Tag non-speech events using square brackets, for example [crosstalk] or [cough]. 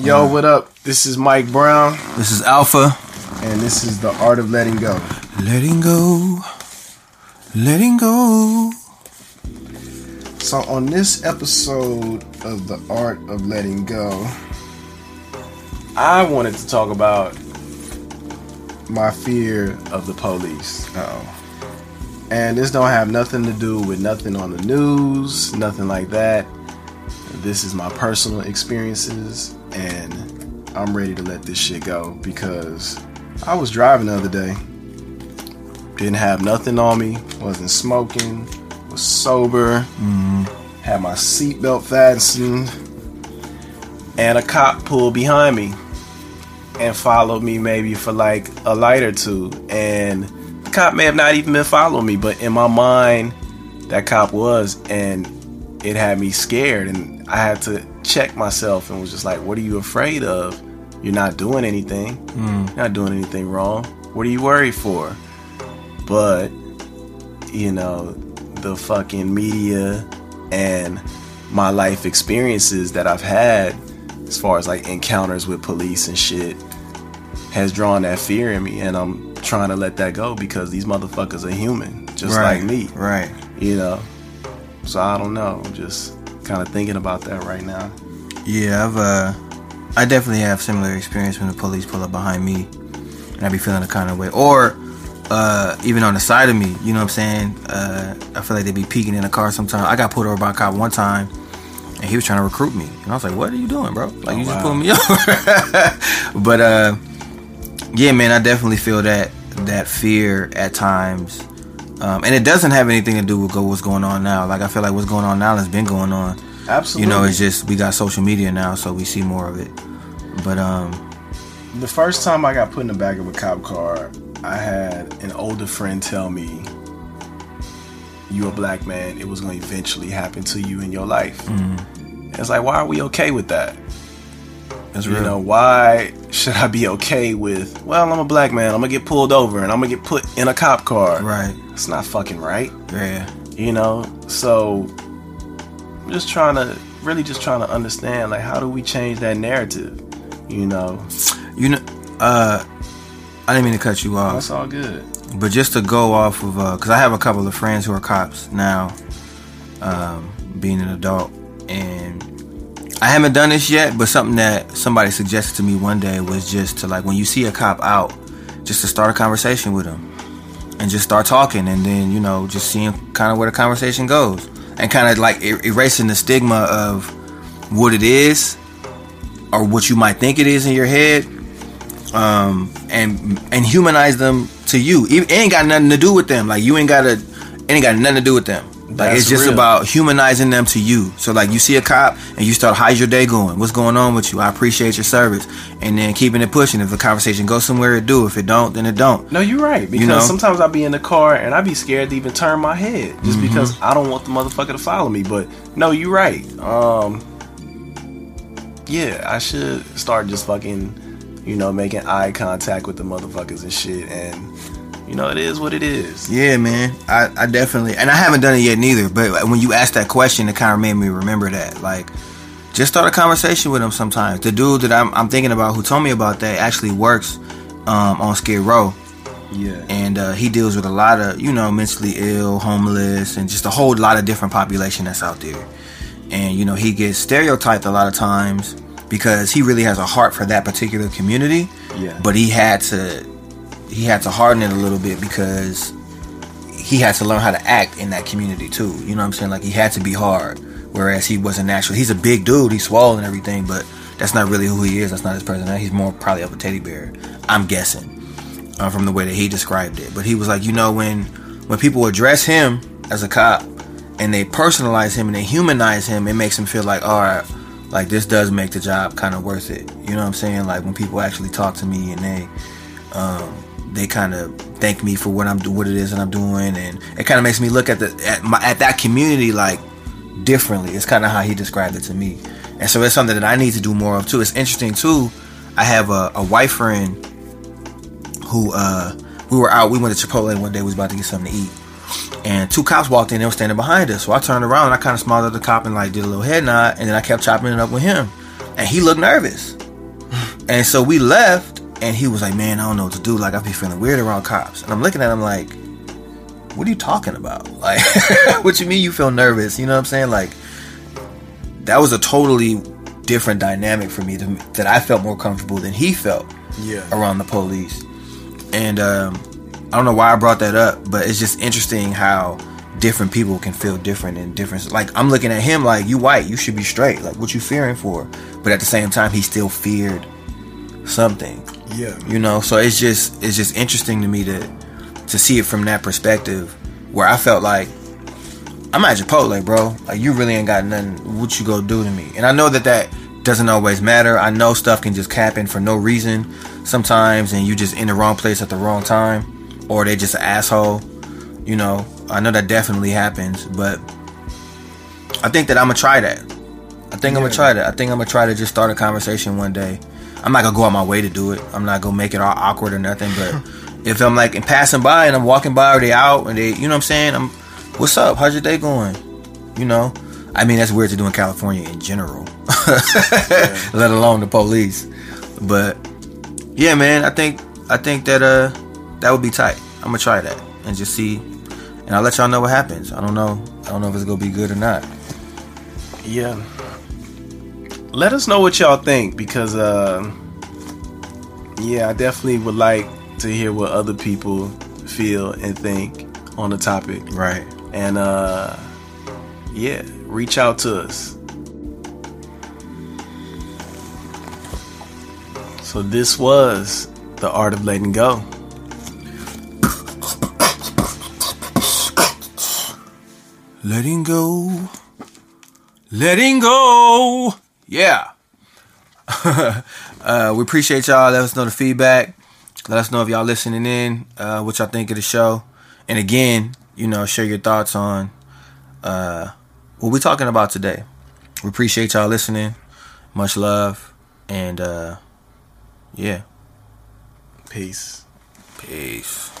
Yo, uh-huh. what up? This is Mike Brown, This is Alfpha. and this is the Art of Letting Go. Letting go. Letting go. So, on this episode of the Art of Letting Go, I wanted to talk about my fear of the police. Oh. And this don't have nothing to do with nothing on the news, nothing like that. This is my personal experiences, and I'm ready to let this shit go because I was driving the other day. Didn't have nothing on me, wasn't smoking, was sober, mm-hmm. had my seatbelt fastened, and a cop pulled behind me and followed me maybe for like a light or two. And the cop may have not even been following me, but in my mind, that cop was, and it had me scared. And I had to check myself and was just like, What are you afraid of? You're not doing anything. Hmm. You're not doing anything wrong. What are you worried for? But, you know, the fucking media and my life experiences that I've had as far as like encounters with police and shit has drawn that fear in me and I'm trying to let that go because these motherfuckers are human just right. like me Right. you know so I don't know I'm just kind of thinking about that right now Yeah, I've uh I definitely have similar experience when the police pull up behind me and I be feeling a kind of way. Or uh even on the side of me, you know what I'm saying? Uh I feel like they be peeking in the car sometimes. I got pulled over by a cop one time and he was trying to recruit me. And I was like, What are you doing, bro? Like Oh, you just wow. pulled me over. [laughs] but uh yeah, man, I definitely feel that that fear at times. Um, and it doesn't have anything to do with go what's going on now. Like I feel like what's going on now has been going on. absolutely You know, it's just we got social media now, so we see more of it. But um, the first time I got put in the back of a cop car I had an older friend tell me you a black man it was going to eventually happen to you in your life Mm-hmm. it's like why are we okay with that that's You know, why should I be okay with, well, I'm a black man, I'm gonna get pulled over and I'm gonna get put in a cop car? right? It's not fucking right, Yeah, you know? So, I'm just trying to, really just trying to understand, like, how do we change that narrative? You know, you know, uh, I didn't mean to cut you off, that's all good. but just to go off of, uh, because I have a couple of friends who are cops now, um, being an adult, I haven't done this yet, but something that somebody suggested to me one day was just to like when you see a cop out, just to start a conversation with him, and just start talking, and then you know just seeing kind of where the conversation goes, and kind of like er- erasing the stigma of what it is or what you might think it is in your head, um, and and humanize them to you. It ain't got nothing to do with them. Like you ain't got to, it ain't got nothing to do with them. Like That's it's just real. about humanizing them to you. So like you see a cop and you start, how's your day going? What's going on with you? I appreciate your service, and then keeping it pushing. If the conversation goes somewhere, it do. If it don't, then it don't. No, you're right, because know? sometimes I'll be in the car and I'll be scared to even turn my head just Mm-hmm. because I don't want the motherfucker to follow me. But no, you're right. Um, yeah, I should start just fucking, you know, making eye contact with the motherfuckers and shit. And, you know, it is what it is. Yeah, man. I, I definitely, and I haven't done it yet neither. But when you asked that question, it kind of made me remember that. Like, just start a conversation with him sometimes. The dude that I'm, I'm thinking about who told me about that actually works um, on Skid Row. Yeah. and uh, he deals with a lot of you know mentally ill, homeless, and just a whole lot of different population that's out there. And you know he gets stereotyped a lot of times because he really has a heart for that particular community. Yeah. But he had to he had to harden it a little bit because he had to learn how to act in that community too. You know what I'm saying? Like he had to be hard, whereas he wasn't naturally. He's a big dude. He's swollen and everything, but that's not really who he is. That's not his personality. He's more probably of a teddy bear. I'm guessing uh, from the way that he described it. But he was like, you know, when when people address him as a cop and they personalize him and they humanize him, it makes him feel like, all right, like this does make the job kind of worth it. You know what I'm saying? Like when people actually talk to me and they um, they kind of thank me for what I'm what it is that I'm doing, and it kind of makes me look at the at my at that community like differently. It's kind of how he described it to me, and so it's something that I need to do more of too. It's interesting too. I have a, a white friend who uh we were out. We went to Chipotle one day. We was about to get something to eat, and two cops walked in. They were standing behind us. So I turned around I kind of smiled at the cop and like did a little head nod, and then I kept chopping it up with him, and he looked nervous. And so we left, and he was like, "Man, I don't know what to do. Like, I be feeling weird around cops." And I'm looking at him like, "What are you talking about? [laughs] Like, what you mean you feel nervous? You know what I'm saying? Like, that was a totally different dynamic for me to, that I felt more comfortable than he felt Yeah. around the police. And um, I don't know why I brought that up, but it's just interesting how different people can feel different in different. Like I'm looking at him like you white, you should be straight. Like what you fearing for? But at the same time, he still feared something. Yeah. You know, so it's just it's just interesting to me to to see it from that perspective, where I felt like I'm at Chipotle, bro. Like you really ain't got nothing. What you go do to me? And I know that that doesn't always matter. I know stuff can just happen for no reason sometimes, and you just in the wrong place at the wrong time, or they just an asshole. You know, I know that definitely happens, but I think that I'm gonna try that. I think I'm gonna try to. I think I'm gonna try to just start a conversation one day. I'm not gonna go out my way to do it. I'm not gonna make it all awkward or nothing. But [laughs] if I'm like in passing by and I'm walking by or they out and they, you know what I'm saying? I'm, what's up? How's your day going? You know, I mean that's weird to do in California in general, [laughs] let alone the police. But yeah, man, I think I think that uh that would be tight. I'm gonna try that and just see, and I'll let y'all know what happens. I don't know. I don't know if it's gonna be good or not. Yeah. Let us know what y'all think because, uh, yeah, I definitely would like to hear what other people feel and think on the topic. Right. And, uh, yeah, reach out to us. So, this was The Art of Letting Go. Letting go. Letting go. Yeah. [laughs] uh, we appreciate y'all. Let us know the feedback. Let us know if y'all listening in, uh, what y'all think of the show. And again, you know, share your thoughts on uh, what we're talking about today. We appreciate y'all listening. Much love. And uh, yeah. Peace. Peace.